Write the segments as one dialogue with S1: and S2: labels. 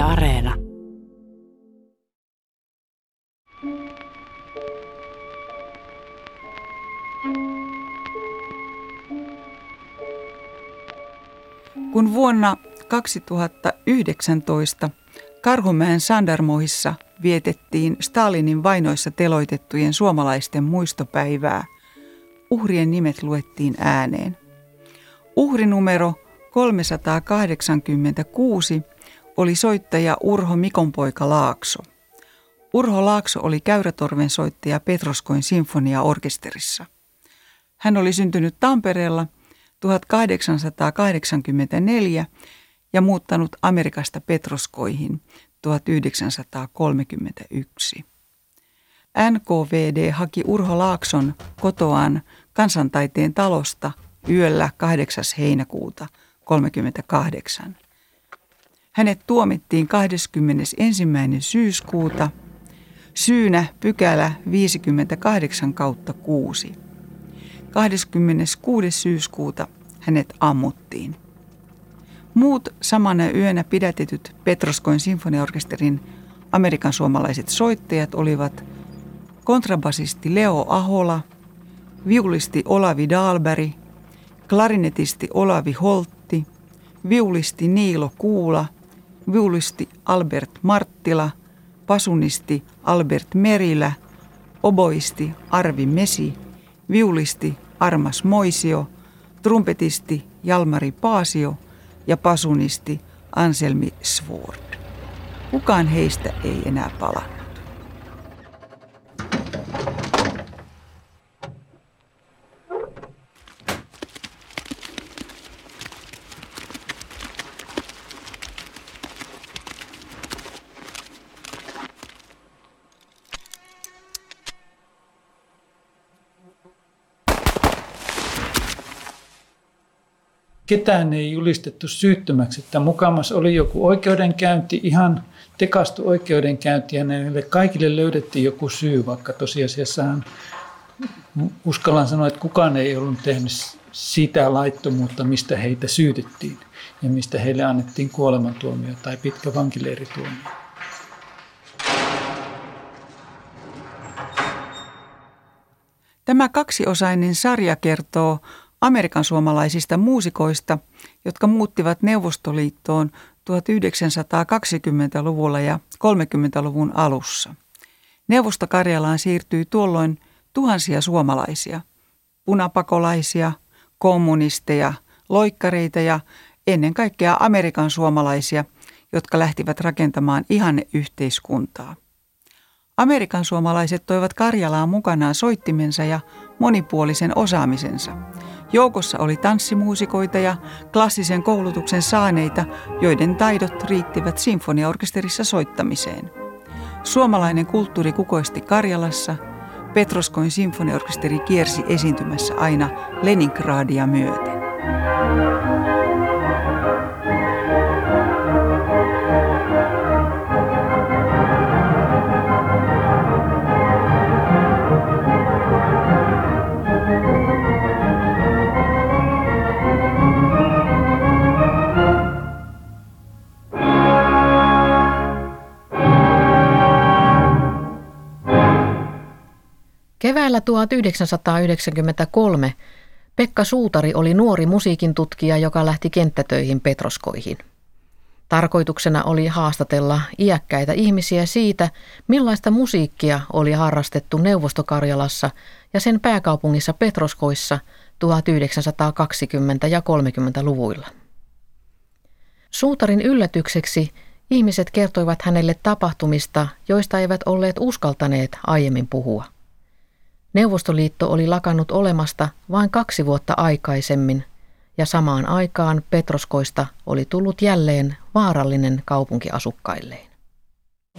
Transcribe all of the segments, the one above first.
S1: Areena.
S2: Kun vuonna 2019 Karhumäen Sandarmoissa vietettiin Stalinin vainoissa teloitettujen suomalaisten muistopäivää, uhrien nimet luettiin ääneen. Uhrinumero 386 oli soittaja Urho Mikonpoika Laakso. Urho Laakso oli käyrätorven soittaja Petroskoin sinfoniaorkesterissa. Hän oli syntynyt Tampereella 1884 ja muuttanut Amerikasta Petroskoihin 1931. NKVD haki Urho Laakson kotoaan kansantaiteen talosta yöllä 8. heinäkuuta 1938. Hänet tuomittiin 21. syyskuuta syynä pykälä 58 kautta 6. 26. syyskuuta hänet ammuttiin. Muut samana yönä pidätetyt Petroskoin sinfoniaorkesterin amerikan suomalaiset soittajat olivat kontrabasisti Leo Ahola, viulisti Olavi Dahlberg, klarinetisti Olavi Holtti, viulisti Niilo Kuula, viulisti Albert Marttila, pasunisti Albert Merilä, oboisti Arvi Mesi, viulisti Armas Moisio, trumpetisti Jalmari Paasio ja pasunisti Anselmi Svord. Kukaan heistä ei enää palannut.
S3: Ketään ei julistettu syyttömäksi, että mukamas oli joku oikeudenkäynti, ihan tekastu oikeudenkäynti ja näille kaikille löydettiin joku syy, vaikka tosiasiassahan uskallan sanoa, että kukaan ei ollut tehnyt sitä laittomuutta, mistä heitä syytettiin ja mistä heille annettiin kuolemantuomio tai pitkä vankileirituomio.
S2: Tämä kaksiosainen sarja kertoo Amerikan suomalaisista muusikoista, jotka muuttivat Neuvostoliittoon 1920-luvulla ja 30-luvun alussa. Neuvostokarjalaan siirtyi tuolloin tuhansia suomalaisia, punapakolaisia, kommunisteja, loikkareita ja ennen kaikkea Amerikan suomalaisia, jotka lähtivät rakentamaan ihanne yhteiskuntaa. Amerikan suomalaiset toivat Karjalaan mukanaan soittimensa ja monipuolisen osaamisensa – Joukossa oli tanssimuusikoita ja klassisen koulutuksen saaneita, joiden taidot riittivät sinfoniaorkesterissa soittamiseen. Suomalainen kulttuuri kukoisti Karjalassa. Petroskoin sinfoniaorkesteri kiersi esiintymässä aina Leningradia myöten.
S4: Keväällä 1993 Pekka Suutari oli nuori musiikin tutkija, joka lähti kenttätöihin Petroskoihin. Tarkoituksena oli haastatella iäkkäitä ihmisiä siitä, millaista musiikkia oli harrastettu Neuvostokarjalassa ja sen pääkaupungissa Petroskoissa 1920- ja 30-luvuilla. Suutarin yllätykseksi ihmiset kertoivat hänelle tapahtumista, joista eivät olleet uskaltaneet aiemmin puhua – Neuvostoliitto oli lakannut olemasta vain kaksi vuotta aikaisemmin ja samaan aikaan Petroskoista oli tullut jälleen vaarallinen kaupunkiasukkailleen.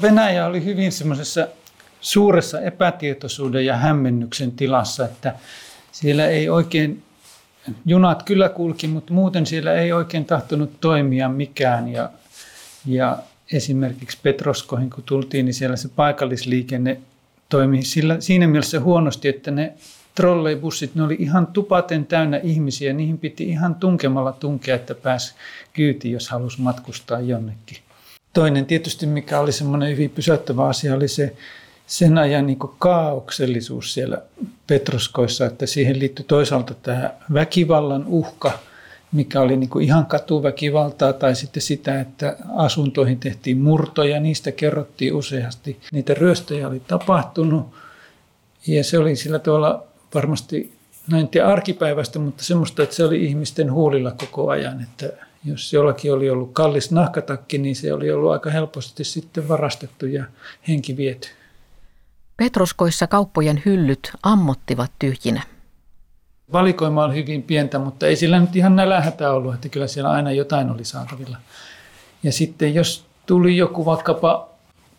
S3: Venäjä oli hyvin semmoisessa suuressa epätietoisuuden ja hämmennyksen tilassa, että siellä ei oikein, junat kyllä kulki, mutta muuten siellä ei oikein tahtonut toimia mikään. Ja, ja esimerkiksi Petroskoihin kun tultiin, niin siellä se paikallisliikenne toimi sillä, siinä mielessä huonosti, että ne trolleibussit, ne oli ihan tupaten täynnä ihmisiä. Niihin piti ihan tunkemalla tunkea, että pääsi kyytiin, jos halusi matkustaa jonnekin. Toinen tietysti, mikä oli semmoinen hyvin pysäyttävä asia, oli se sen ajan niin kaauksellisuus siellä Petroskoissa, että siihen liittyi toisaalta tämä väkivallan uhka, mikä oli niin kuin ihan katuväkivaltaa, tai sitten sitä, että asuntoihin tehtiin murtoja, niistä kerrottiin useasti. Niitä ryöstöjä oli tapahtunut, ja se oli sillä tavalla varmasti, näin tiedä arkipäivästä, mutta semmoista, että se oli ihmisten huulilla koko ajan, että jos jollakin oli ollut kallis nahkatakki, niin se oli ollut aika helposti sitten varastettu ja henki viety.
S4: Petroskoissa kauppojen hyllyt ammottivat tyhjinä.
S3: Valikoima oli hyvin pientä, mutta ei sillä nyt ihan nälähätä ollut, että kyllä siellä aina jotain oli saatavilla. Ja sitten jos tuli joku vaikkapa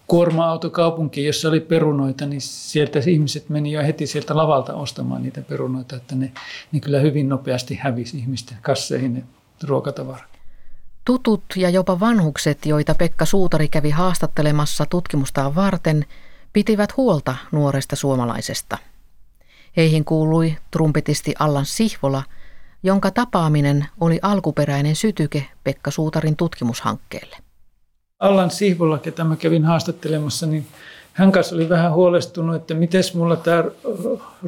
S3: kuorma-auto kaupunkiin, jossa oli perunoita, niin sieltä ihmiset meni jo heti sieltä lavalta ostamaan niitä perunoita, että ne, ne kyllä hyvin nopeasti hävisi ihmisten kasseihin ne ruokatavarat.
S4: Tutut ja jopa vanhukset, joita Pekka Suutari kävi haastattelemassa tutkimustaan varten, pitivät huolta nuoresta suomalaisesta. Heihin kuului trumpetisti Allan Sihvola, jonka tapaaminen oli alkuperäinen sytyke Pekka Suutarin tutkimushankkeelle.
S3: Allan Sihvola, ketä mä kävin haastattelemassa, niin hän kanssa oli vähän huolestunut, että miten mulla tämä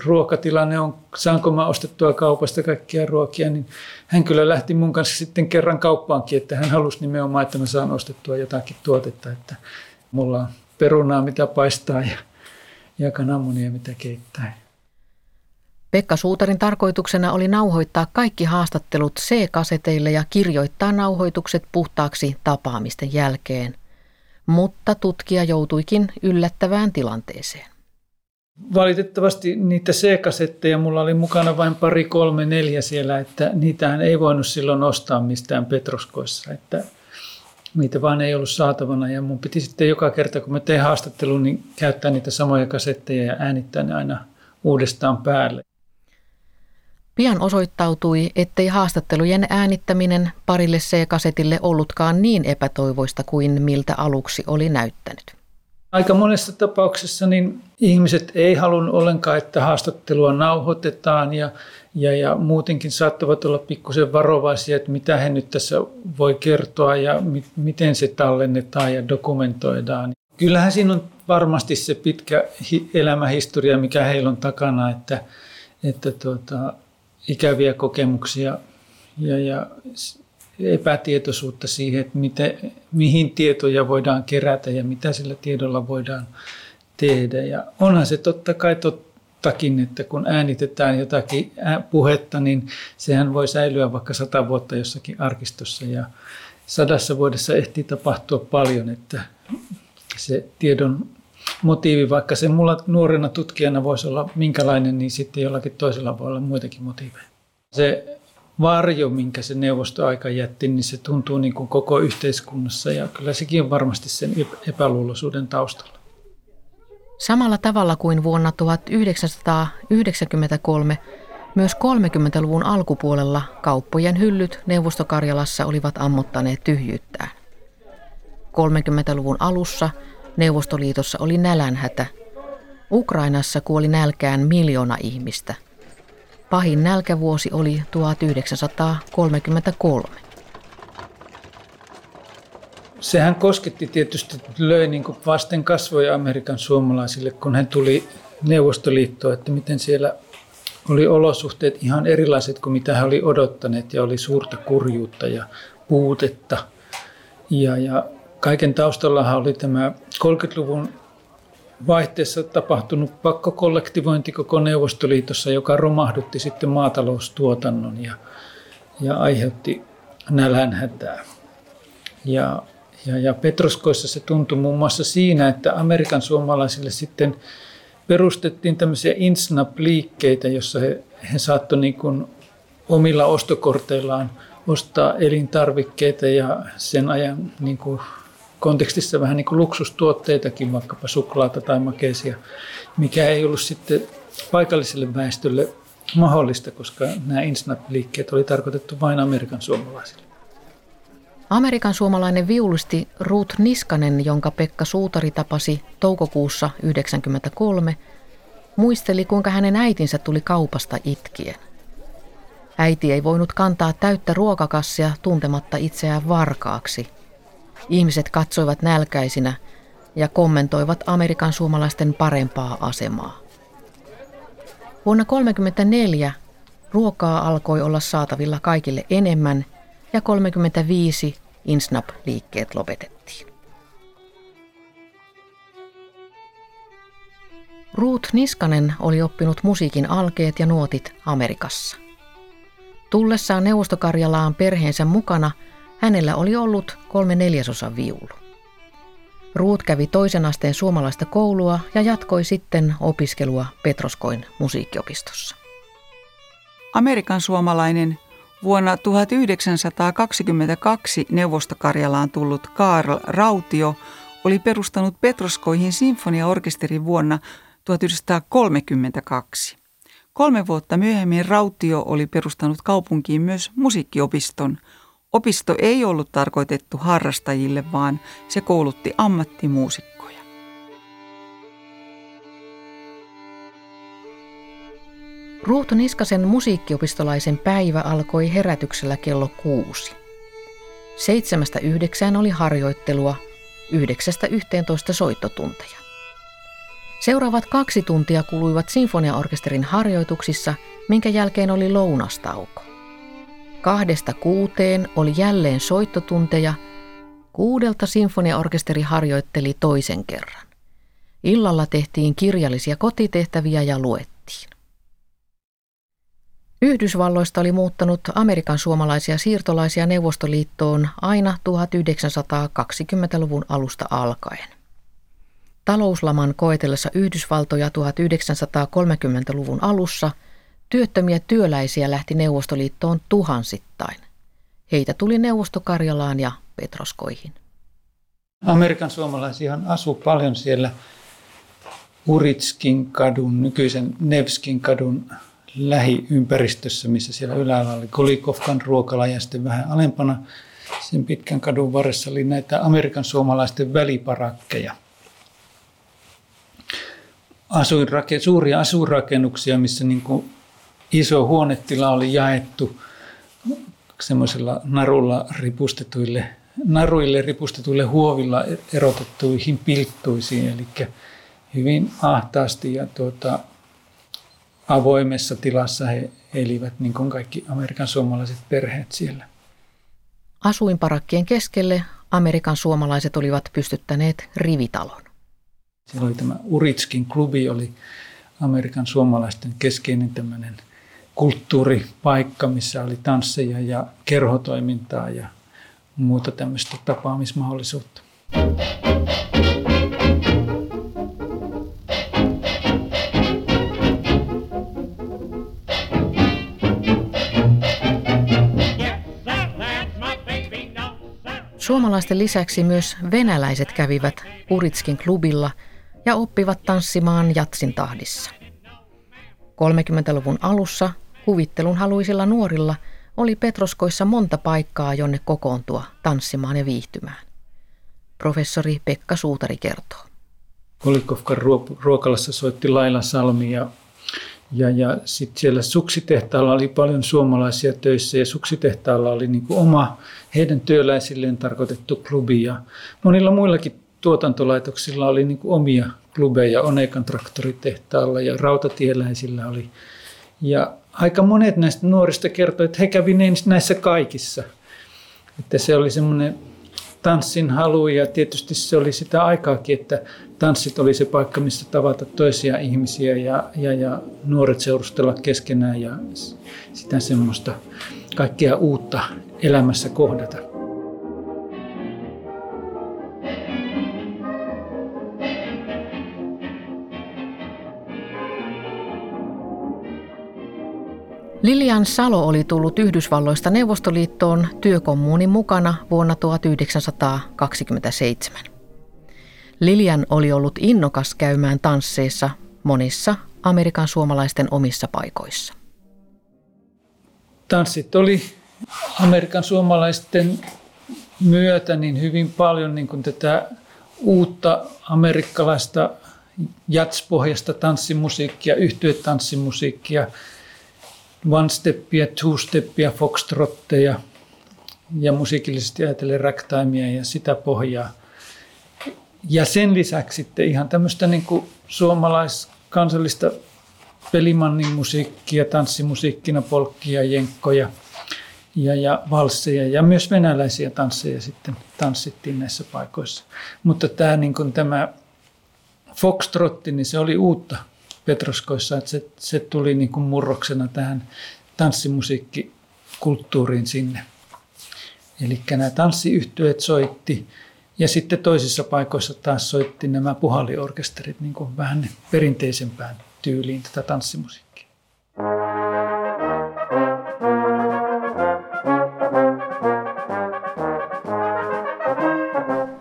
S3: ruokatilanne on, saanko mä ostettua kaupasta kaikkia ruokia, niin hän kyllä lähti mun kanssa sitten kerran kauppaankin, että hän halusi nimenomaan, että mä saan ostettua jotakin tuotetta, että mulla on perunaa, mitä paistaa ja, ja kananmunia, mitä keittää.
S4: Pekka Suutarin tarkoituksena oli nauhoittaa kaikki haastattelut C-kaseteille ja kirjoittaa nauhoitukset puhtaaksi tapaamisten jälkeen. Mutta tutkija joutuikin yllättävään tilanteeseen.
S3: Valitettavasti niitä C-kasetteja mulla oli mukana vain pari, kolme, neljä siellä, että niitähän ei voinut silloin ostaa mistään Petroskoissa. Että niitä vaan ei ollut saatavana ja mun piti sitten joka kerta, kun mä tein haastattelun, niin käyttää niitä samoja kasetteja ja äänittää ne aina uudestaan päälle.
S4: Pian osoittautui, ettei haastattelujen äänittäminen parille C-kasetille ollutkaan niin epätoivoista kuin miltä aluksi oli näyttänyt.
S3: Aika monessa tapauksessa niin ihmiset ei halunnut ollenkaan, että haastattelua nauhoitetaan ja, ja, ja muutenkin saattavat olla pikkusen varovaisia, että mitä he nyt tässä voi kertoa ja mi, miten se tallennetaan ja dokumentoidaan. Kyllähän siinä on varmasti se pitkä hi, elämähistoria, mikä heillä on takana, että, että tuota, ikäviä kokemuksia ja, ja epätietoisuutta siihen, että miten, mihin tietoja voidaan kerätä ja mitä sillä tiedolla voidaan tehdä. Ja onhan se totta kai tottakin, että kun äänitetään jotakin puhetta, niin sehän voi säilyä vaikka sata vuotta jossakin arkistossa ja sadassa vuodessa ehtii tapahtua paljon, että se tiedon motiivi, vaikka se mulla nuorena tutkijana voisi olla minkälainen, niin sitten jollakin toisella voi olla muitakin motiiveja. Se varjo, minkä se neuvostoaika jätti, niin se tuntuu niin kuin koko yhteiskunnassa ja kyllä sekin on varmasti sen epäluuloisuuden taustalla.
S4: Samalla tavalla kuin vuonna 1993 myös 30-luvun alkupuolella kauppojen hyllyt Neuvostokarjalassa olivat ammottaneet tyhjyyttään. 30-luvun alussa Neuvostoliitossa oli nälänhätä. Ukrainassa kuoli nälkään miljoona ihmistä. Pahin nälkävuosi oli 1933.
S3: Sehän kosketti tietysti, löi niin vasten kasvoja Amerikan suomalaisille, kun hän tuli Neuvostoliittoon, että miten siellä oli olosuhteet ihan erilaiset kuin mitä he oli odottaneet ja oli suurta kurjuutta ja puutetta. Ja, ja kaiken taustallahan oli tämä 30-luvun vaihteessa tapahtunut pakkokollektivointi koko Neuvostoliitossa, joka romahdutti sitten maataloustuotannon ja, ja aiheutti nälänhätää. Ja, ja, ja Petroskoissa se tuntui muun muassa siinä, että Amerikan suomalaisille sitten perustettiin tämmöisiä Insnap-liikkeitä, jossa he, he saattoivat niin omilla ostokorteillaan ostaa elintarvikkeita ja sen ajan niin kuin kontekstissa vähän niin kuin luksustuotteitakin, vaikkapa suklaata tai makeisia, mikä ei ollut sitten paikalliselle väestölle mahdollista, koska nämä Insnap-liikkeet oli tarkoitettu vain Amerikan suomalaisille.
S4: Amerikan suomalainen viulisti Ruth Niskanen, jonka Pekka Suutari tapasi toukokuussa 1993, muisteli kuinka hänen äitinsä tuli kaupasta itkien. Äiti ei voinut kantaa täyttä ruokakassia tuntematta itseään varkaaksi – Ihmiset katsoivat nälkäisinä ja kommentoivat Amerikan suomalaisten parempaa asemaa. Vuonna 1934 ruokaa alkoi olla saatavilla kaikille enemmän ja 35 Insnap-liikkeet lopetettiin. Ruut Niskanen oli oppinut musiikin alkeet ja nuotit Amerikassa. Tullessaan Neuvostokarjalaan perheensä mukana hänellä oli ollut kolme neljäsosa viulu. Ruut kävi toisen asteen suomalaista koulua ja jatkoi sitten opiskelua Petroskoin musiikkiopistossa.
S2: Amerikan suomalainen vuonna 1922 Neuvostokarjalaan tullut Karl Rautio oli perustanut Petroskoihin sinfoniaorkesterin vuonna 1932. Kolme vuotta myöhemmin Rautio oli perustanut kaupunkiin myös musiikkiopiston. Opisto ei ollut tarkoitettu harrastajille, vaan se koulutti ammattimuusikkoja.
S4: Ruutu Niskasen musiikkiopistolaisen päivä alkoi herätyksellä kello kuusi. Seitsemästä yhdeksään oli harjoittelua, yhdeksästä yhteentoista soittotunteja. Seuraavat kaksi tuntia kuluivat sinfoniaorkesterin harjoituksissa, minkä jälkeen oli lounastauko. Kahdesta kuuteen oli jälleen soittotunteja, kuudelta sinfoniaorkesteri harjoitteli toisen kerran. Illalla tehtiin kirjallisia kotitehtäviä ja luettiin. Yhdysvalloista oli muuttanut Amerikan suomalaisia siirtolaisia Neuvostoliittoon aina 1920-luvun alusta alkaen. Talouslaman koetellessa Yhdysvaltoja 1930-luvun alussa työttömiä työläisiä lähti Neuvostoliittoon tuhansittain. Heitä tuli Neuvostokarjalaan ja Petroskoihin.
S3: Amerikan suomalaisia asuu paljon siellä Uritskin kadun, nykyisen Nevskin kadun lähiympäristössä, missä siellä ylällä oli Kolikovkan ruokala ja sitten vähän alempana sen pitkän kadun varressa oli näitä Amerikan suomalaisten väliparakkeja – asuinrake, suuria asuinrakennuksia, missä niin kuin iso huonetila oli jaettu semmoisella narulla ripustetuille, naruille ripustetuille huovilla erotettuihin pilttuisiin, eli hyvin ahtaasti ja tuota, avoimessa tilassa he elivät, niin kuin kaikki Amerikan suomalaiset perheet siellä.
S4: Asuinparakkien keskelle Amerikan suomalaiset olivat pystyttäneet rivitalon.
S3: Siellä oli tämä Uritskin klubi, oli Amerikan suomalaisten keskeinen tämmöinen kulttuuripaikka, missä oli tansseja ja kerhotoimintaa ja muuta tämmöistä tapaamismahdollisuutta.
S4: Suomalaisten lisäksi myös venäläiset kävivät Uritskin klubilla – ja oppivat tanssimaan jatsin tahdissa. 30-luvun alussa huvittelun haluisilla nuorilla oli Petroskoissa monta paikkaa, jonne kokoontua tanssimaan ja viihtymään. Professori Pekka Suutari kertoo.
S3: Kolikovkan ruokalassa soitti Laila Salmi ja, ja, ja sitten siellä suksitehtaalla oli paljon suomalaisia töissä ja suksitehtaalla oli niin kuin oma heidän työläisilleen tarkoitettu klubi ja monilla muillakin tuotantolaitoksilla oli niin kuin omia klubeja Onekan traktoritehtaalla ja rautatieläisillä oli. Ja aika monet näistä nuorista kertoi, että he kävivät näissä kaikissa. Että se oli semmoinen tanssin halu ja tietysti se oli sitä aikaakin, että tanssit oli se paikka, missä tavata toisia ihmisiä ja, ja, ja nuoret seurustella keskenään ja sitä semmoista kaikkea uutta elämässä kohdata.
S4: Lilian Salo oli tullut Yhdysvalloista Neuvostoliittoon työkommuunin mukana vuonna 1927. Lilian oli ollut innokas käymään tansseissa monissa Amerikan suomalaisten omissa paikoissa.
S3: Tanssit oli Amerikan suomalaisten myötä niin hyvin paljon niin kuin tätä uutta amerikkalaista jatspohjasta tanssimusiikkia, yhtyetanssimusiikkia – one-steppia, two-steppia, foxtrotteja ja musiikillisesti ajatellen ragtimea ja sitä pohjaa. Ja sen lisäksi sitten ihan tämmöistä niin kuin suomalaiskansallista pelimannin musiikkia, tanssimusiikkina, polkkia, jenkkoja ja, ja valsseja ja myös venäläisiä tansseja sitten tanssittiin näissä paikoissa. Mutta tämä, niin kuin tämä foxtrotti, niin se oli uutta Petroskoissa, että se, se tuli niin kuin murroksena tähän tanssimusiikkikulttuuriin sinne. Eli nämä tanssiyhtyeet soitti ja sitten toisissa paikoissa taas soitti nämä puhalliorkesterit niin kuin vähän perinteisempään tyyliin tätä tanssimusiikkia.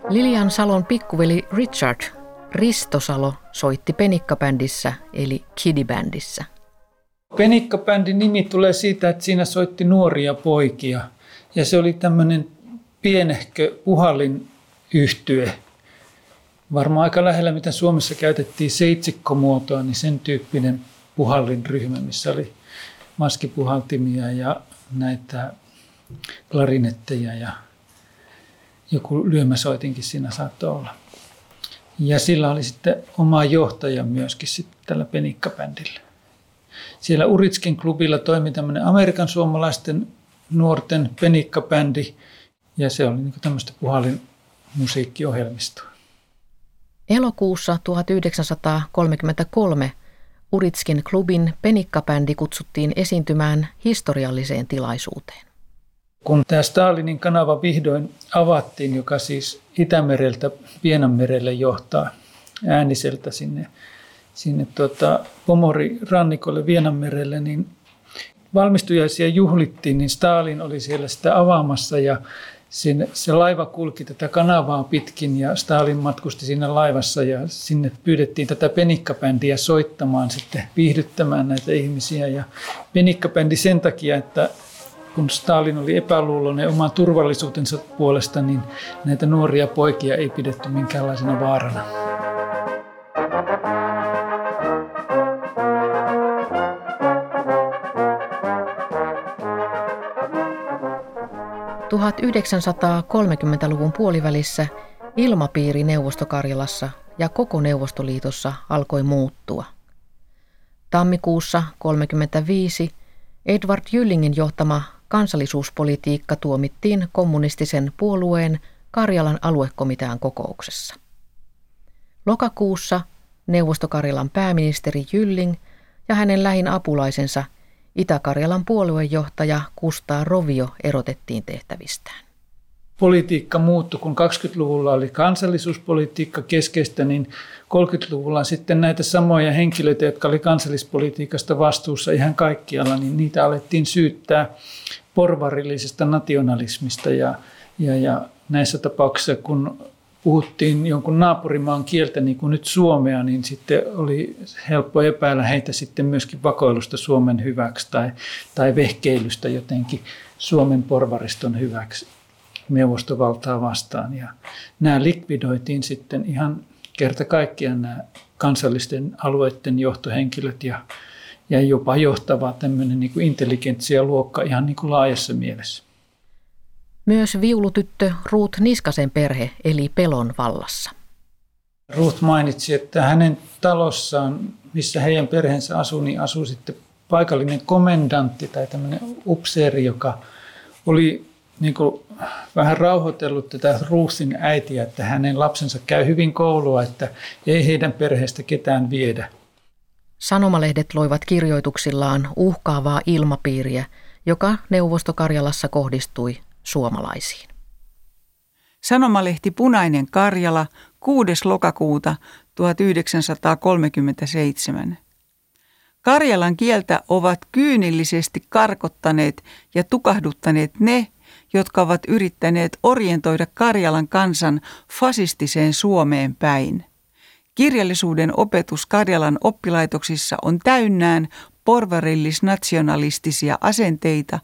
S4: Lilian Salon pikkuveli Richard Risto Salo soitti penikkabändissä eli kidibändissä.
S3: Penikkabändin nimi tulee siitä, että siinä soitti nuoria poikia. Ja se oli tämmöinen pienehkö puhallin yhtye. Varmaan aika lähellä, mitä Suomessa käytettiin seitsikkomuotoa, niin sen tyyppinen puhallin ryhmä, missä oli maskipuhaltimia ja näitä klarinetteja ja joku lyömäsoitinkin siinä saattoi olla. Ja sillä oli sitten oma johtaja myöskin sitten tällä penikkabändillä. Siellä Uritskin klubilla toimi tämmöinen Amerikan suomalaisten nuorten penikkabändi ja se oli niin tämmöistä puhalin musiikkiohjelmistoa.
S4: Elokuussa 1933 Uritskin klubin penikkabändi kutsuttiin esiintymään historialliseen tilaisuuteen.
S3: Kun tämä Stalinin kanava vihdoin avattiin, joka siis Itämereltä Vienanmerelle johtaa ääniseltä sinne, sinne tuota, Pomori-rannikolle Vienanmerelle, niin valmistujaisia juhlittiin, niin Stalin oli siellä sitä avaamassa ja sinne, se laiva kulki tätä kanavaa pitkin ja Stalin matkusti siinä laivassa ja sinne pyydettiin tätä penikkabändiä soittamaan sitten viihdyttämään näitä ihmisiä. Ja penikkabändi sen takia, että kun Stalin oli epäluuloinen oman turvallisuutensa puolesta, niin näitä nuoria poikia ei pidetty minkäänlaisena vaarana.
S4: ...1930-luvun puolivälissä ilmapiiri Neuvostokarjalassa ja koko Neuvostoliitossa alkoi muuttua. Tammikuussa 1935 Edward Jyllingin johtama kansallisuuspolitiikka tuomittiin kommunistisen puolueen Karjalan aluekomitean kokouksessa. Lokakuussa Neuvostokarjalan pääministeri Jylling ja hänen lähin apulaisensa Itä-Karjalan puoluejohtaja Kustaa Rovio erotettiin tehtävistään
S3: politiikka muuttui, kun 20-luvulla oli kansallisuuspolitiikka keskeistä, niin 30-luvulla sitten näitä samoja henkilöitä, jotka oli kansallispolitiikasta vastuussa ihan kaikkialla, niin niitä alettiin syyttää porvarillisesta nationalismista ja, ja, ja näissä tapauksissa, kun puhuttiin jonkun naapurimaan kieltä, niin kuin nyt suomea, niin sitten oli helppo epäillä heitä sitten myöskin vakoilusta Suomen hyväksi tai, tai vehkeilystä jotenkin Suomen porvariston hyväksi neuvostovaltaa vastaan. Ja nämä likvidoitiin sitten ihan kerta kaikkiaan nämä kansallisten alueiden johtohenkilöt ja, ja jopa johtava tämmöinen niin kuin intelligentsia luokka ihan niin kuin laajassa mielessä.
S4: Myös viulutyttö Ruut Niskasen perhe eli pelon vallassa.
S3: Ruut mainitsi, että hänen talossaan, missä heidän perheensä asuu, niin asuu sitten paikallinen komendantti tai tämmöinen upseeri, joka oli niin kuin vähän rauhoitellut tätä Ruusin äitiä, että hänen lapsensa käy hyvin koulua, että ei heidän perheestä ketään viedä.
S4: Sanomalehdet loivat kirjoituksillaan uhkaavaa ilmapiiriä, joka Neuvostokarjalassa kohdistui suomalaisiin.
S2: Sanomalehti Punainen Karjala 6. lokakuuta 1937. Karjalan kieltä ovat kyynillisesti karkottaneet ja tukahduttaneet ne, jotka ovat yrittäneet orientoida Karjalan kansan fasistiseen Suomeen päin. Kirjallisuuden opetus Karjalan oppilaitoksissa on täynnään porvarillis-nationalistisia asenteita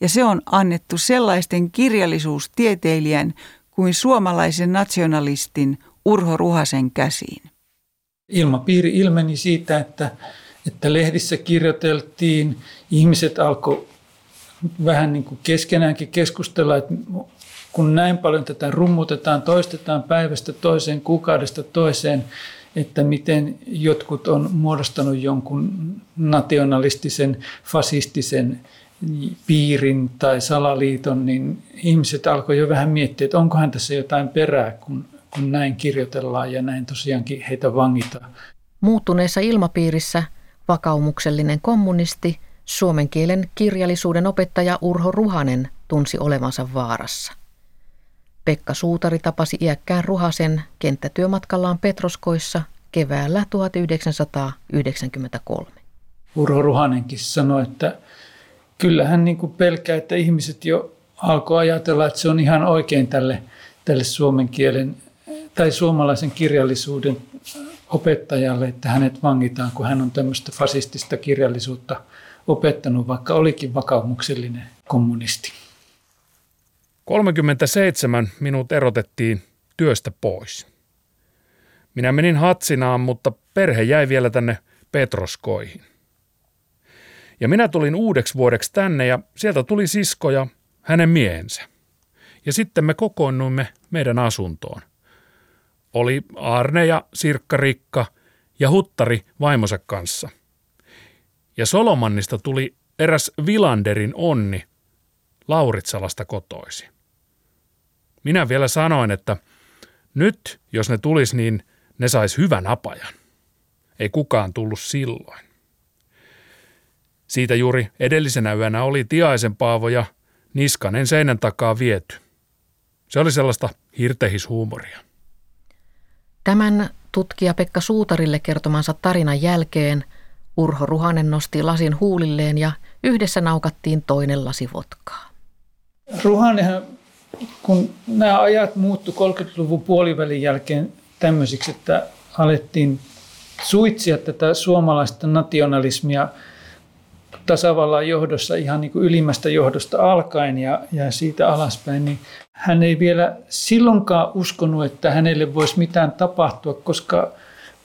S2: ja se on annettu sellaisten kirjallisuustieteilijän kuin suomalaisen nationalistin Urho Ruhasen käsiin.
S3: Ilmapiiri ilmeni siitä, että, että lehdissä kirjoiteltiin, ihmiset alkoi vähän niin kuin keskenäänkin keskustella, että kun näin paljon tätä rummutetaan, toistetaan päivästä toiseen, kuukaudesta toiseen, että miten jotkut on muodostanut jonkun nationalistisen, fasistisen piirin tai salaliiton, niin ihmiset alkoi jo vähän miettiä, että onkohan tässä jotain perää, kun, kun näin kirjoitellaan ja näin tosiaankin heitä vangitaan.
S4: Muuttuneessa ilmapiirissä vakaumuksellinen kommunisti, suomen kielen kirjallisuuden opettaja Urho Ruhanen tunsi olevansa vaarassa. Pekka Suutari tapasi iäkkään Ruhasen kenttätyömatkallaan Petroskoissa keväällä 1993.
S3: Urho Ruhanenkin sanoi, että kyllä hän niin kuin pelkää, että ihmiset jo alkoi ajatella, että se on ihan oikein tälle, tälle suomen kielen tai suomalaisen kirjallisuuden opettajalle, että hänet vangitaan, kun hän on tämmöistä fasistista kirjallisuutta opettanut, vaikka olikin vakaumuksellinen kommunisti.
S1: 37 minut erotettiin työstä pois. Minä menin Hatsinaan, mutta perhe jäi vielä tänne Petroskoihin. Ja minä tulin uudeksi vuodeksi tänne ja sieltä tuli sisko ja hänen miehensä. Ja sitten me kokoonnuimme meidän asuntoon. Oli Arne ja Sirkka Rikka ja Huttari vaimonsa kanssa. Ja Solomannista tuli eräs Vilanderin onni Lauritsalasta kotoisi. Minä vielä sanoin, että nyt jos ne tulis, niin ne sais hyvän apajan. Ei kukaan tullut silloin. Siitä juuri edellisenä yönä oli Tiaisen Paavo ja Niskanen seinän takaa viety. Se oli sellaista hirtehishuumoria.
S4: Tämän tutkija Pekka Suutarille kertomansa tarinan jälkeen Urho Ruhanen nosti lasin huulilleen ja yhdessä naukattiin toinen lasi votkaa.
S3: Ruhanenhan, kun nämä ajat muuttu 30-luvun puolivälin jälkeen tämmöisiksi, että alettiin suitsia tätä suomalaista nationalismia – tasavallan johdossa ihan niin kuin ylimmästä johdosta alkaen ja, ja siitä alaspäin, niin hän ei vielä silloinkaan uskonut, että hänelle voisi mitään tapahtua, koska,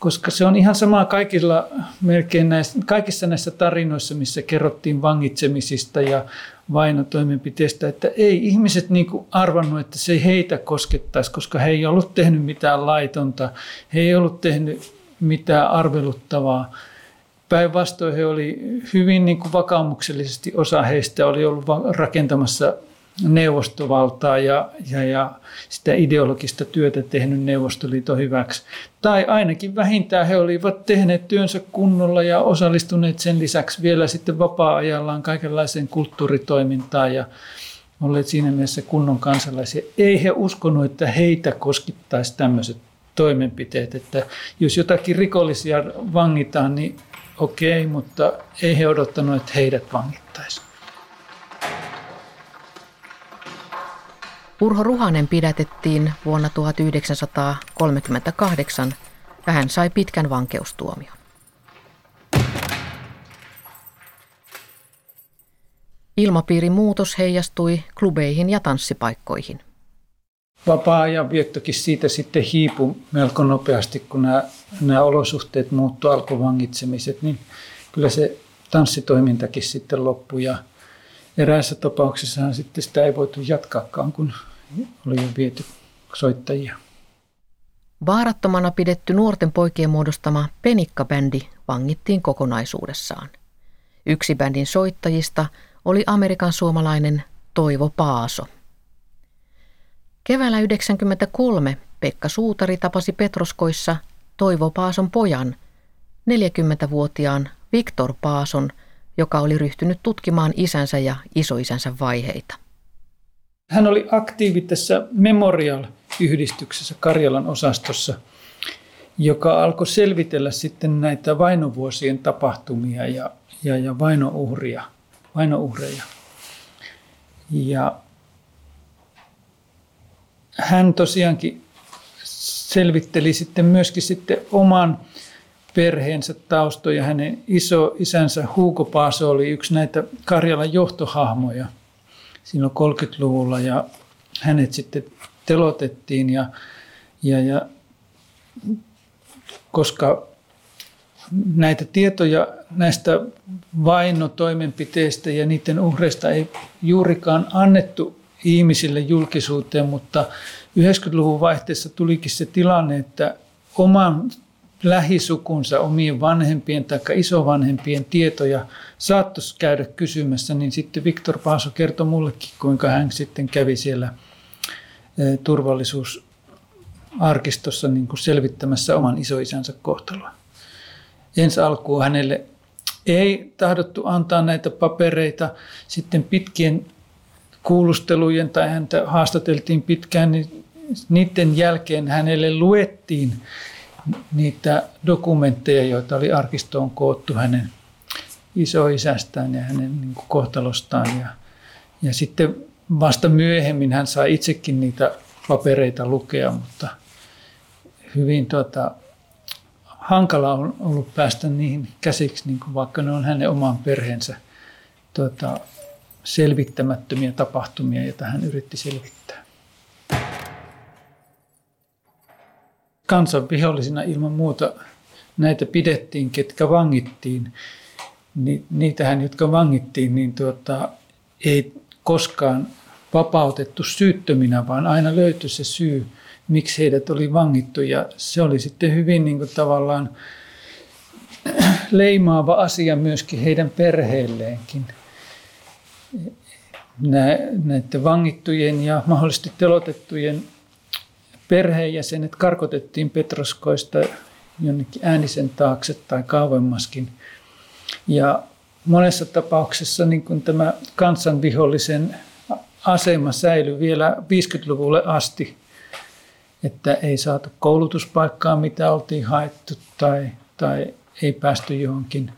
S3: koska se on ihan sama kaikilla, melkein näissä, kaikissa näissä tarinoissa, missä kerrottiin vangitsemisista ja vainotoimenpiteistä, että ei ihmiset niin kuin arvannut, että se ei heitä koskettaisi, koska he ei ollut tehnyt mitään laitonta, he ei ollut tehnyt mitään arveluttavaa. Päinvastoin he oli hyvin niin kuin vakaumuksellisesti, osa heistä oli ollut rakentamassa neuvostovaltaa ja, ja, ja sitä ideologista työtä tehnyt Neuvostoliiton hyväksi. Tai ainakin vähintään he olivat tehneet työnsä kunnolla ja osallistuneet sen lisäksi vielä sitten vapaa-ajallaan kaikenlaiseen kulttuuritoimintaan ja olleet siinä mielessä kunnon kansalaisia. Ei he uskonut, että heitä koskittaisi tämmöiset toimenpiteet, että jos jotakin rikollisia vangitaan, niin okei, mutta ei he odottanut, että heidät vangittaisiin.
S4: Urho Ruhanen pidätettiin vuonna 1938 ja hän sai pitkän vankeustuomion. Ilmapiirin muutos heijastui klubeihin ja tanssipaikkoihin.
S3: Vapaa-ajan viettokin siitä sitten hiipui melko nopeasti, kun nämä nämä olosuhteet muuttu alkuvangitsemiset, niin kyllä se tanssitoimintakin sitten loppui ja eräässä tapauksessahan sitten sitä ei voitu jatkaakaan, kun oli jo viety soittajia.
S4: Vaarattomana pidetty nuorten poikien muodostama Penikka-bändi vangittiin kokonaisuudessaan. Yksi bändin soittajista oli Amerikan suomalainen Toivo Paaso. Keväällä 1993 Pekka Suutari tapasi Petroskoissa Toivo Paason pojan, 40-vuotiaan Viktor Paason, joka oli ryhtynyt tutkimaan isänsä ja isoisänsä vaiheita.
S3: Hän oli aktiivi tässä Memorial-yhdistyksessä Karjalan osastossa, joka alkoi selvitellä sitten näitä vainovuosien tapahtumia ja, ja, ja vainouhria, vainouhreja. Ja hän tosiaankin selvitteli sitten myöskin sitten oman perheensä taustoja. Hänen iso isänsä Hugo Paaso oli yksi näitä Karjalan johtohahmoja silloin 30-luvulla ja hänet sitten telotettiin ja, ja, ja koska näitä tietoja näistä vainotoimenpiteistä ja niiden uhreista ei juurikaan annettu ihmisille julkisuuteen, mutta 90-luvun vaihteessa tulikin se tilanne, että oman lähisukunsa, omien vanhempien tai isovanhempien tietoja saattaisi käydä kysymässä, niin sitten Viktor Paaso kertoi mullekin, kuinka hän sitten kävi siellä eh, turvallisuusarkistossa niin kuin selvittämässä oman isoisänsä kohtaloa. Ensi alkuun hänelle ei tahdottu antaa näitä papereita. Sitten pitkien kuulustelujen tai häntä haastateltiin pitkään, niin niiden jälkeen hänelle luettiin niitä dokumentteja, joita oli arkistoon koottu hänen isoisästään ja hänen niin kuin kohtalostaan. Ja, ja sitten vasta myöhemmin hän sai itsekin niitä papereita lukea, mutta hyvin tuota, hankala on ollut päästä niihin käsiksi, niin kuin vaikka ne on hänen oman perheensä tuota, selvittämättömiä tapahtumia, joita hän yritti selvittää. Kansan vihollisina ilman muuta näitä pidettiin, ketkä vangittiin. Ni, niitähän, jotka vangittiin, niin tuota, ei koskaan vapautettu syyttöminä, vaan aina löytyi se syy, miksi heidät oli vangittu. Ja se oli sitten hyvin niin kuin tavallaan leimaava asia myöskin heidän perheelleenkin. Näiden vangittujen ja mahdollisesti telotettujen perheenjäsenet karkotettiin Petroskoista jonnekin äänisen taakse tai kauemmaskin. Ja monessa tapauksessa niin kuin tämä kansanvihollisen asema säilyi vielä 50-luvulle asti, että ei saatu koulutuspaikkaa, mitä oltiin haettu, tai, tai ei päästy johonkin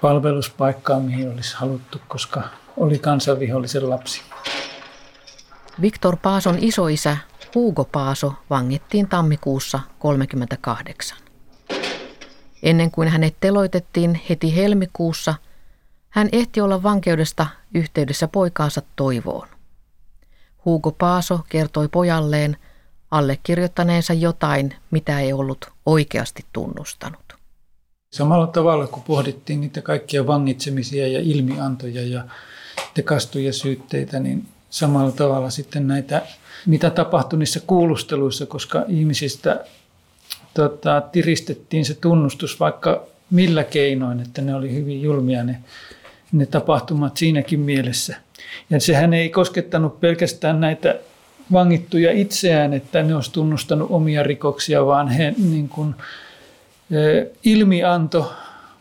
S3: palveluspaikkaan, mihin olisi haluttu, koska oli kansanvihollisen lapsi.
S4: Viktor Paason isoisä Hugo Paaso vangittiin tammikuussa 1938. Ennen kuin hänet teloitettiin heti helmikuussa, hän ehti olla vankeudesta yhteydessä poikaansa Toivoon. Hugo Paaso kertoi pojalleen allekirjoittaneensa jotain, mitä ei ollut oikeasti tunnustanut.
S3: Samalla tavalla, kun pohdittiin niitä kaikkia vangitsemisia ja ilmiantoja ja tekastuja syytteitä, niin samalla tavalla sitten näitä mitä tapahtui niissä kuulusteluissa, koska ihmisistä tota, tiristettiin se tunnustus vaikka millä keinoin, että ne oli hyvin julmia ne, ne tapahtumat siinäkin mielessä. Ja sehän ei koskettanut pelkästään näitä vangittuja itseään, että ne olisi tunnustanut omia rikoksia, vaan he niin kuin, ilmianto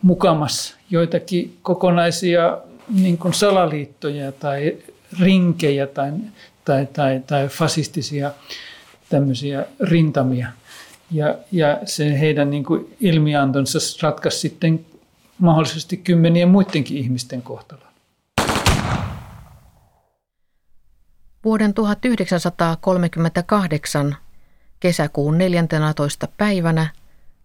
S3: mukamas joitakin kokonaisia niin kuin salaliittoja tai rinkejä tai tai, tai, tai fasistisia tämmöisiä rintamia. Ja, ja se heidän niin kuin ilmiantonsa ratkaisi sitten mahdollisesti kymmenien muidenkin ihmisten kohtalon.
S4: Vuoden 1938 kesäkuun 14. päivänä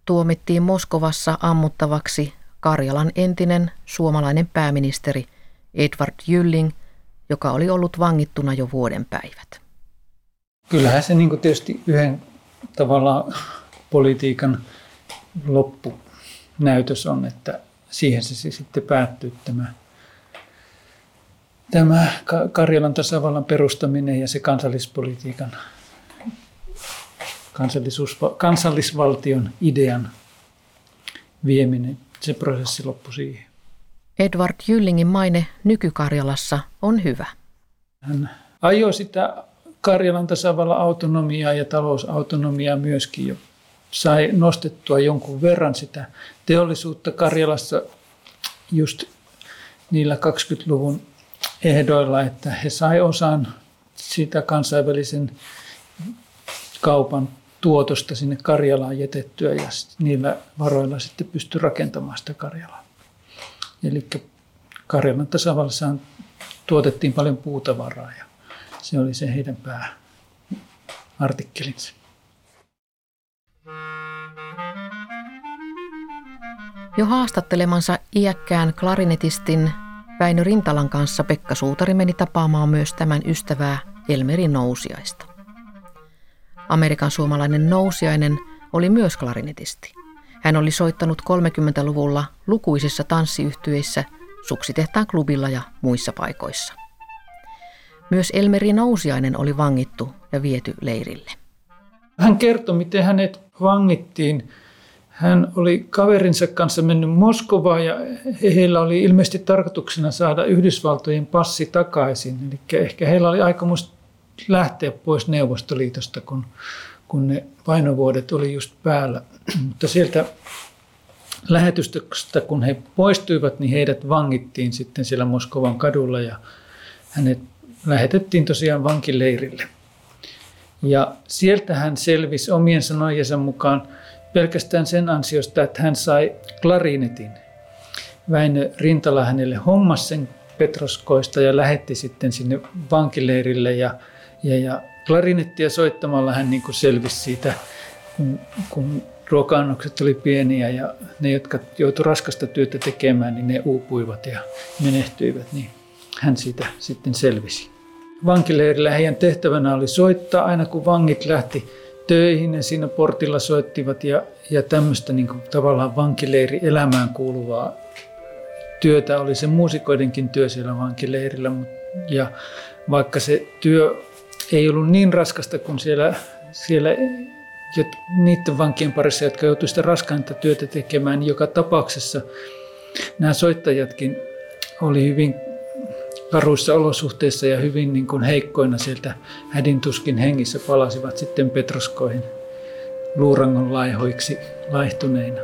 S4: tuomittiin Moskovassa ammuttavaksi Karjalan entinen suomalainen pääministeri Edward Jylling – joka oli ollut vangittuna jo vuoden päivät.
S3: Kyllähän se niin tietysti yhden tavalla politiikan loppunäytös on, että siihen se sitten päättyy tämä, tämä Karjalan tasavallan perustaminen ja se kansallispolitiikan kansallisvaltion idean vieminen, se prosessi loppui siihen.
S4: Edward Jyllingin maine nykykarjalassa on hyvä.
S3: Hän ajoi sitä Karjalan tasavallan autonomiaa ja talousautonomiaa myöskin jo sai nostettua jonkun verran sitä teollisuutta Karjalassa just niillä 20-luvun ehdoilla, että he sai osan sitä kansainvälisen kaupan tuotosta sinne Karjalaan jätettyä ja niillä varoilla sitten pystyi rakentamaan sitä Karjalaa. Eli Karjalan tasavallassa tuotettiin paljon puutavaraa ja se oli se heidän pääartikkelinsa.
S4: Jo haastattelemansa iäkkään klarinetistin Väinö Rintalan kanssa Pekka Suutari meni tapaamaan myös tämän ystävää Elmeri Nousiaista. Amerikan suomalainen Nousiainen oli myös klarinetisti. Hän oli soittanut 30-luvulla lukuisissa tanssiyhtyeissä, Suksitehtaan klubilla ja muissa paikoissa. Myös Elmeri Nousiainen oli vangittu ja viety leirille.
S3: Hän kertoi, miten hänet vangittiin. Hän oli kaverinsa kanssa mennyt Moskovaan ja heillä oli ilmeisesti tarkoituksena saada Yhdysvaltojen passi takaisin. Eli ehkä heillä oli aikomus lähteä pois Neuvostoliitosta, kun, kun ne painovuodet oli just päällä. Mutta sieltä lähetystöstä, kun he poistuivat, niin heidät vangittiin sitten siellä Moskovan kadulla ja hänet lähetettiin tosiaan vankileirille. Ja sieltä hän selvisi omien sanojensa mukaan pelkästään sen ansiosta, että hän sai klarinetin. Väinö Rintala hänelle hommas sen Petroskoista ja lähetti sitten sinne vankileirille ja, ja, ja klarinettia soittamalla hän niin kuin selvisi siitä, kun, kun ruoka-annokset oli pieniä ja ne, jotka joutuivat raskasta työtä tekemään, niin ne uupuivat ja menehtyivät, niin hän siitä sitten selvisi. Vankileirillä heidän tehtävänä oli soittaa aina kun vangit lähti töihin ja siinä portilla soittivat ja, ja tämmöistä niin kuin tavallaan vankileiri elämään kuuluvaa työtä oli se muusikoidenkin työ siellä vankileirillä. Ja vaikka se työ ei ollut niin raskasta kuin siellä, siellä niiden vankien parissa, jotka joutuivat sitä raskainta työtä tekemään, joka tapauksessa nämä soittajatkin oli hyvin karuissa olosuhteissa ja hyvin niin kuin heikkoina sieltä hädintuskin hengissä palasivat sitten Petroskoihin luurangon laihoiksi laihtuneina.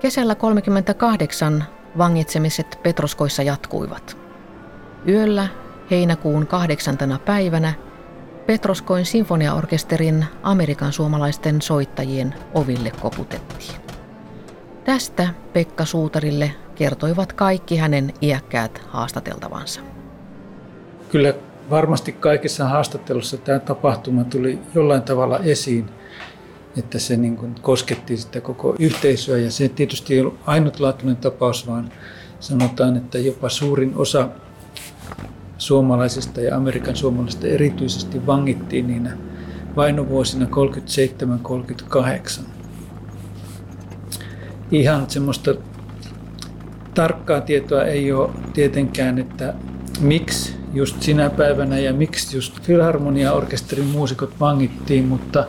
S4: Kesällä 38 vangitsemiset Petroskoissa jatkuivat. Yöllä heinäkuun kahdeksantena päivänä Petroskoin sinfoniaorkesterin Amerikan suomalaisten soittajien oville koputettiin. Tästä Pekka Suutarille kertoivat kaikki hänen iäkkäät haastateltavansa.
S3: Kyllä varmasti kaikissa haastattelussa tämä tapahtuma tuli jollain tavalla esiin, että se niin kuin kosketti sitä koko yhteisöä ja se tietysti ei ollut ainutlaatuinen tapaus, vaan sanotaan, että jopa suurin osa suomalaisista ja Amerikan suomalaisista erityisesti vangittiin niinä vainovuosina 37-38. Ihan semmoista tarkkaa tietoa ei ole tietenkään, että miksi just sinä päivänä ja miksi just Filharmonia-orkesterin muusikot vangittiin, mutta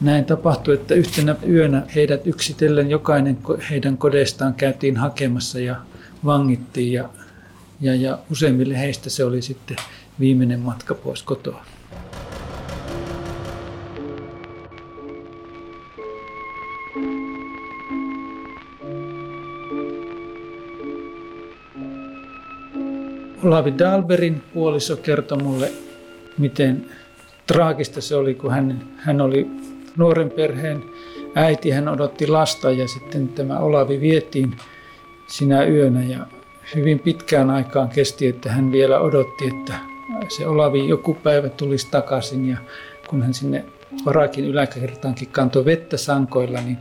S3: näin tapahtui, että yhtenä yönä heidät yksitellen jokainen heidän kodeistaan käytiin hakemassa ja vangittiin ja, ja, ja useimmille heistä se oli sitten viimeinen matka pois kotoa. Olavi Dalberin puoliso kertoi mulle, miten traagista se oli, kun hän, hän oli nuoren perheen äiti, hän odotti lasta ja sitten tämä Olavi vietiin sinä yönä ja hyvin pitkään aikaan kesti, että hän vielä odotti, että se Olavi joku päivä tulisi takaisin ja kun hän sinne varakin yläkertaankin kantoi vettä sankoilla, niin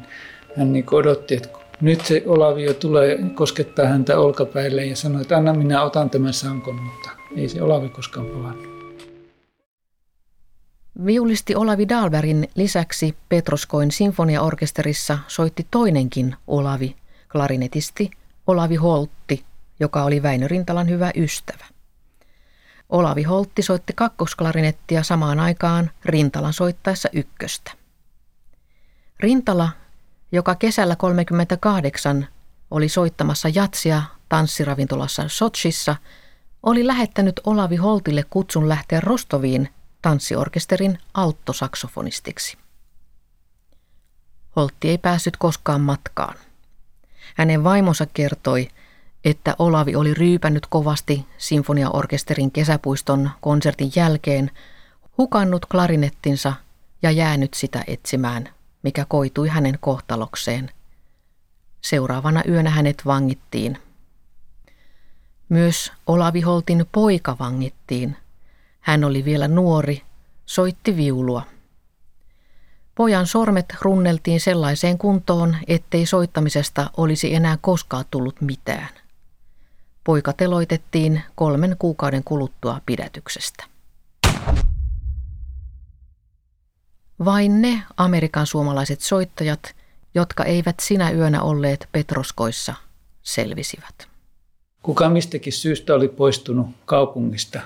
S3: hän niin odotti, että nyt se Olavio tulee koskettaa häntä olkapäille ja sanoi, että anna minä otan tämän sankon, mutta ei se Olavi koskaan palannut.
S4: Viulisti Olavi Dalberin lisäksi Petroskoin sinfoniaorkesterissa soitti toinenkin Olavi, klarinetisti Olavi Holtti, joka oli Väinö Rintalan hyvä ystävä. Olavi Holtti soitti kakkosklarinettia samaan aikaan Rintalan soittaessa ykköstä. Rintala joka kesällä 38 oli soittamassa jatsia tanssiravintolassa Sochissa, oli lähettänyt Olavi Holtille kutsun lähteä Rostoviin tanssiorkesterin alttosaksofonistiksi. Holtti ei päässyt koskaan matkaan. Hänen vaimonsa kertoi, että Olavi oli ryypännyt kovasti sinfoniaorkesterin kesäpuiston konsertin jälkeen, hukannut klarinettinsa ja jäänyt sitä etsimään mikä koitui hänen kohtalokseen. Seuraavana yönä hänet vangittiin. Myös Olavi Holtin poika vangittiin. Hän oli vielä nuori, soitti viulua. Pojan sormet runneltiin sellaiseen kuntoon, ettei soittamisesta olisi enää koskaan tullut mitään. Poika teloitettiin kolmen kuukauden kuluttua pidätyksestä. Vain ne Amerikan suomalaiset soittajat, jotka eivät sinä yönä olleet Petroskoissa, selvisivät.
S3: Kuka mistäkin syystä oli poistunut kaupungista.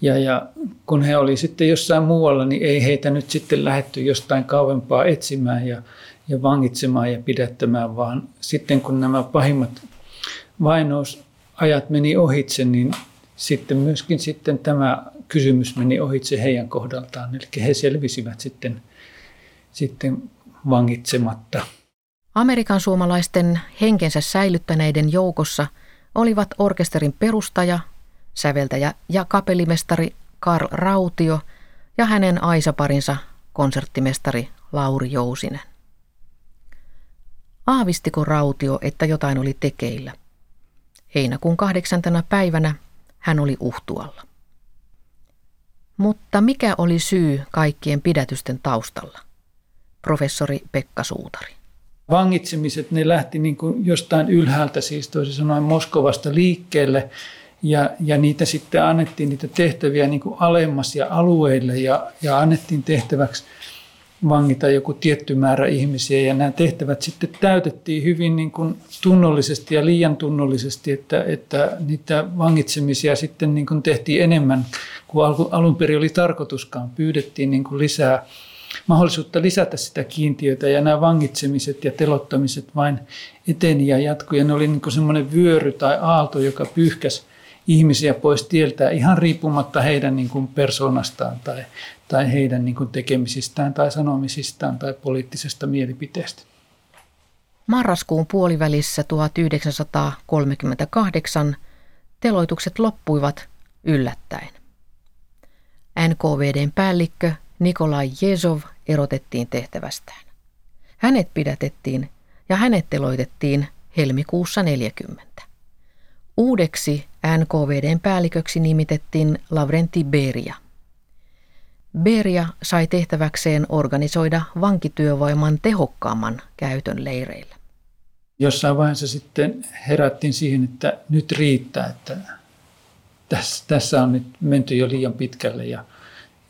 S3: Ja, ja kun he oli sitten jossain muualla, niin ei heitä nyt sitten lähetty jostain kauempaa etsimään ja, ja vangitsemaan ja pidättämään, vaan sitten kun nämä pahimmat vainousajat meni ohitse, niin sitten myöskin sitten tämä kysymys meni ohitse heidän kohdaltaan. Eli he selvisivät sitten, sitten vangitsematta.
S4: Amerikan suomalaisten henkensä säilyttäneiden joukossa olivat orkesterin perustaja, säveltäjä ja kapellimestari Karl Rautio ja hänen aisaparinsa konserttimestari Lauri Jousinen. Aavistiko Rautio, että jotain oli tekeillä? Heinäkuun kahdeksantena päivänä hän oli uhtualla. Mutta mikä oli syy kaikkien pidätysten taustalla? Professori Pekka Suutari.
S3: Vangitsemiset, ne lähti niin kuin jostain ylhäältä, siis toisin sanoen Moskovasta liikkeelle, ja, ja niitä sitten annettiin niitä tehtäviä niin kuin alemmas ja alueille, ja, ja annettiin tehtäväksi – vangita joku tietty määrä ihmisiä ja nämä tehtävät sitten täytettiin hyvin niin kuin tunnollisesti ja liian tunnollisesti, että, että niitä vangitsemisia sitten niin kuin tehtiin enemmän kuin alun perin oli tarkoituskaan. Pyydettiin niin kuin lisää mahdollisuutta lisätä sitä kiintiötä ja nämä vangitsemiset ja telottamiset vain eteni ja jatkui ja ne oli niin kuin semmoinen vyöry tai aalto, joka pyyhkäsi ihmisiä pois tieltä ihan riippumatta heidän niin kuin persoonastaan tai, tai heidän niin kuin tekemisistään tai sanomisistaan tai poliittisesta mielipiteestä.
S4: Marraskuun puolivälissä 1938 teloitukset loppuivat yllättäen. NKVDn päällikkö Nikolai Jezov erotettiin tehtävästään. Hänet pidätettiin ja hänet teloitettiin helmikuussa 40. Uudeksi NKVDn päälliköksi nimitettiin Lavrenti Beria. Beria sai tehtäväkseen organisoida vankityövoiman tehokkaamman käytön leireillä.
S3: Jossain vaiheessa sitten herättiin siihen, että nyt riittää, että tässä, tässä on nyt menty jo liian pitkälle ja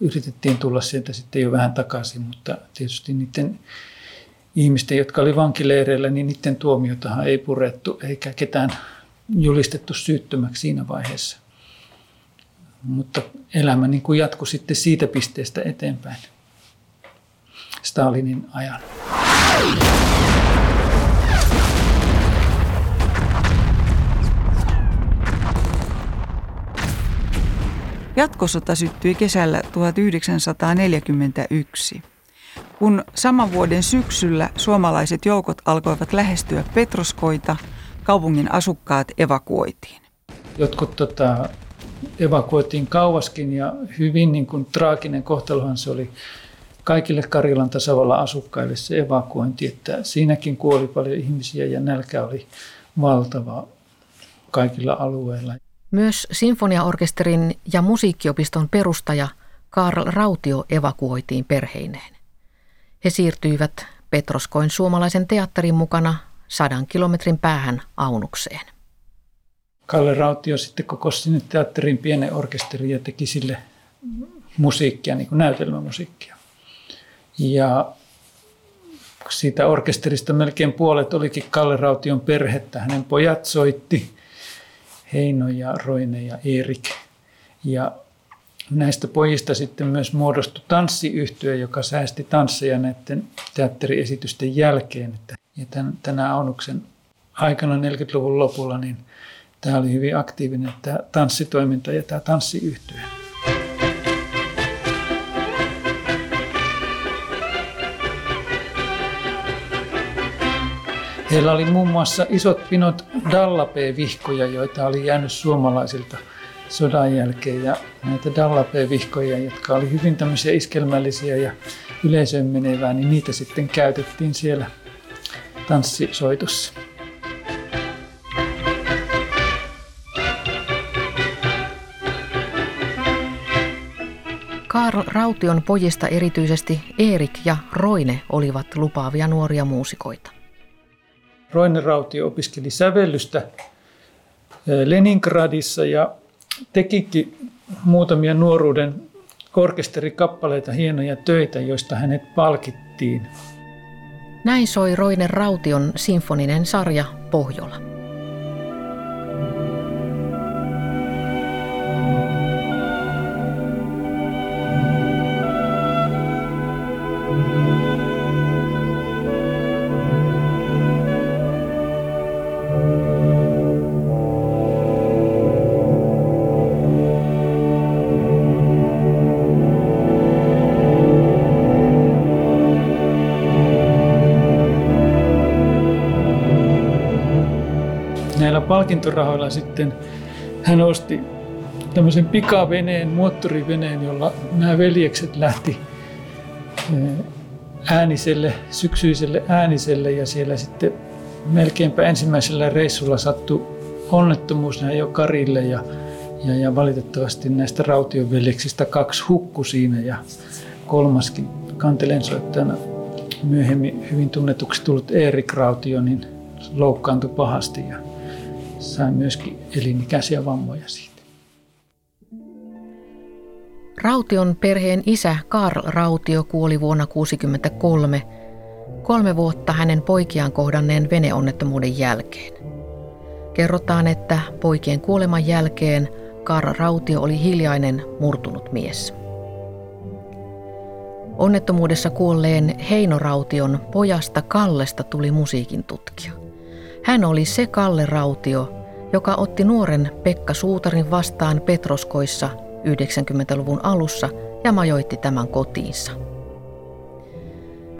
S3: yritettiin tulla sieltä sitten jo vähän takaisin, mutta tietysti niiden ihmisten, jotka oli vankileireillä, niin niiden tuomiotahan ei purettu eikä ketään julistettu syyttömäksi siinä vaiheessa. Mutta elämä niin kuin jatkui sitten siitä pisteestä eteenpäin Stalinin ajan.
S2: Jatkosota syttyi kesällä 1941. Kun saman vuoden syksyllä suomalaiset joukot alkoivat lähestyä Petroskoita – kaupungin asukkaat evakuoitiin?
S3: Jotkut tota, evakuoitiin kauaskin ja hyvin niin kuin, traaginen kohtalohan se oli kaikille Karjalan tasavallan asukkaille se evakuointi, että siinäkin kuoli paljon ihmisiä ja nälkä oli valtava kaikilla alueilla.
S4: Myös sinfoniaorkesterin ja musiikkiopiston perustaja Karl Rautio evakuoitiin perheineen. He siirtyivät Petroskoin suomalaisen teatterin mukana sadan kilometrin päähän Aunukseen.
S3: Kalle Rautio sitten kokosi sinne teatterin pienen orkesterin ja teki sille musiikkia, niin kuin näytelmämusiikkia. Ja siitä orkesterista melkein puolet olikin Kalle Raution perhettä. Hänen pojat soitti, Heino ja Roine ja Erik. Ja näistä pojista sitten myös muodostui tanssiyhtyö, joka säästi tansseja näiden teatteriesitysten jälkeen. Ja tämän, tänä Aunuksen aikana 40-luvun lopulla, niin tämä oli hyvin aktiivinen tämä tanssitoiminta ja tämä tanssiyhtyö. Heillä oli muun muassa isot pinot Dallapee-vihkoja, joita oli jäänyt suomalaisilta sodan jälkeen. Ja näitä Dallapee-vihkoja, jotka oli hyvin tämmöisiä iskelmällisiä ja yleisöön menevää, niin niitä sitten käytettiin siellä tanssisoitossa.
S4: Karl Raution pojista erityisesti Erik ja Roine olivat lupaavia nuoria muusikoita.
S3: Roine Rautio opiskeli sävellystä eh, Leningradissa ja tekikin muutamia nuoruuden orkesterikappaleita, hienoja töitä, joista hänet palkittiin
S4: Näin soi Roine Raution sinfoninen sarja Pohjola.
S3: Palkintorahoilla sitten hän osti tämmöisen pikaveneen, moottoriveneen, jolla nämä veljekset lähti eh, ääniselle, syksyiselle ääniselle ja siellä sitten melkeinpä ensimmäisellä reissulla sattui onnettomuus näin jo Karille ja, ja, ja valitettavasti näistä Raution veljeksistä kaksi hukku siinä ja kolmaskin kantelensoittajana myöhemmin hyvin tunnetuksi tullut Erik Rautio niin loukkaantui pahasti ja sain myöskin elinikäisiä vammoja siitä.
S4: Raution perheen isä Karl Rautio kuoli vuonna 1963, kolme vuotta hänen poikiaan kohdanneen veneonnettomuuden jälkeen. Kerrotaan, että poikien kuoleman jälkeen Karl Rautio oli hiljainen, murtunut mies. Onnettomuudessa kuolleen Heino Raution pojasta Kallesta tuli musiikin tutkija. Hän oli se Kalle Rautio, joka otti nuoren Pekka Suutarin vastaan Petroskoissa 90-luvun alussa ja majoitti tämän kotiinsa.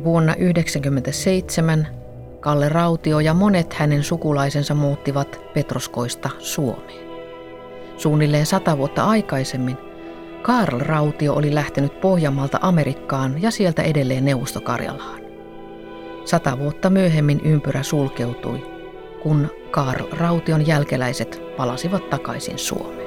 S4: Vuonna 1997 Kalle Rautio ja monet hänen sukulaisensa muuttivat Petroskoista Suomeen. Suunnilleen sata vuotta aikaisemmin Karl Rautio oli lähtenyt Pohjanmaalta Amerikkaan ja sieltä edelleen Neuvostokarjalaan. Sata vuotta myöhemmin ympyrä sulkeutui, kun Karl Raution jälkeläiset palasivat takaisin Suomeen.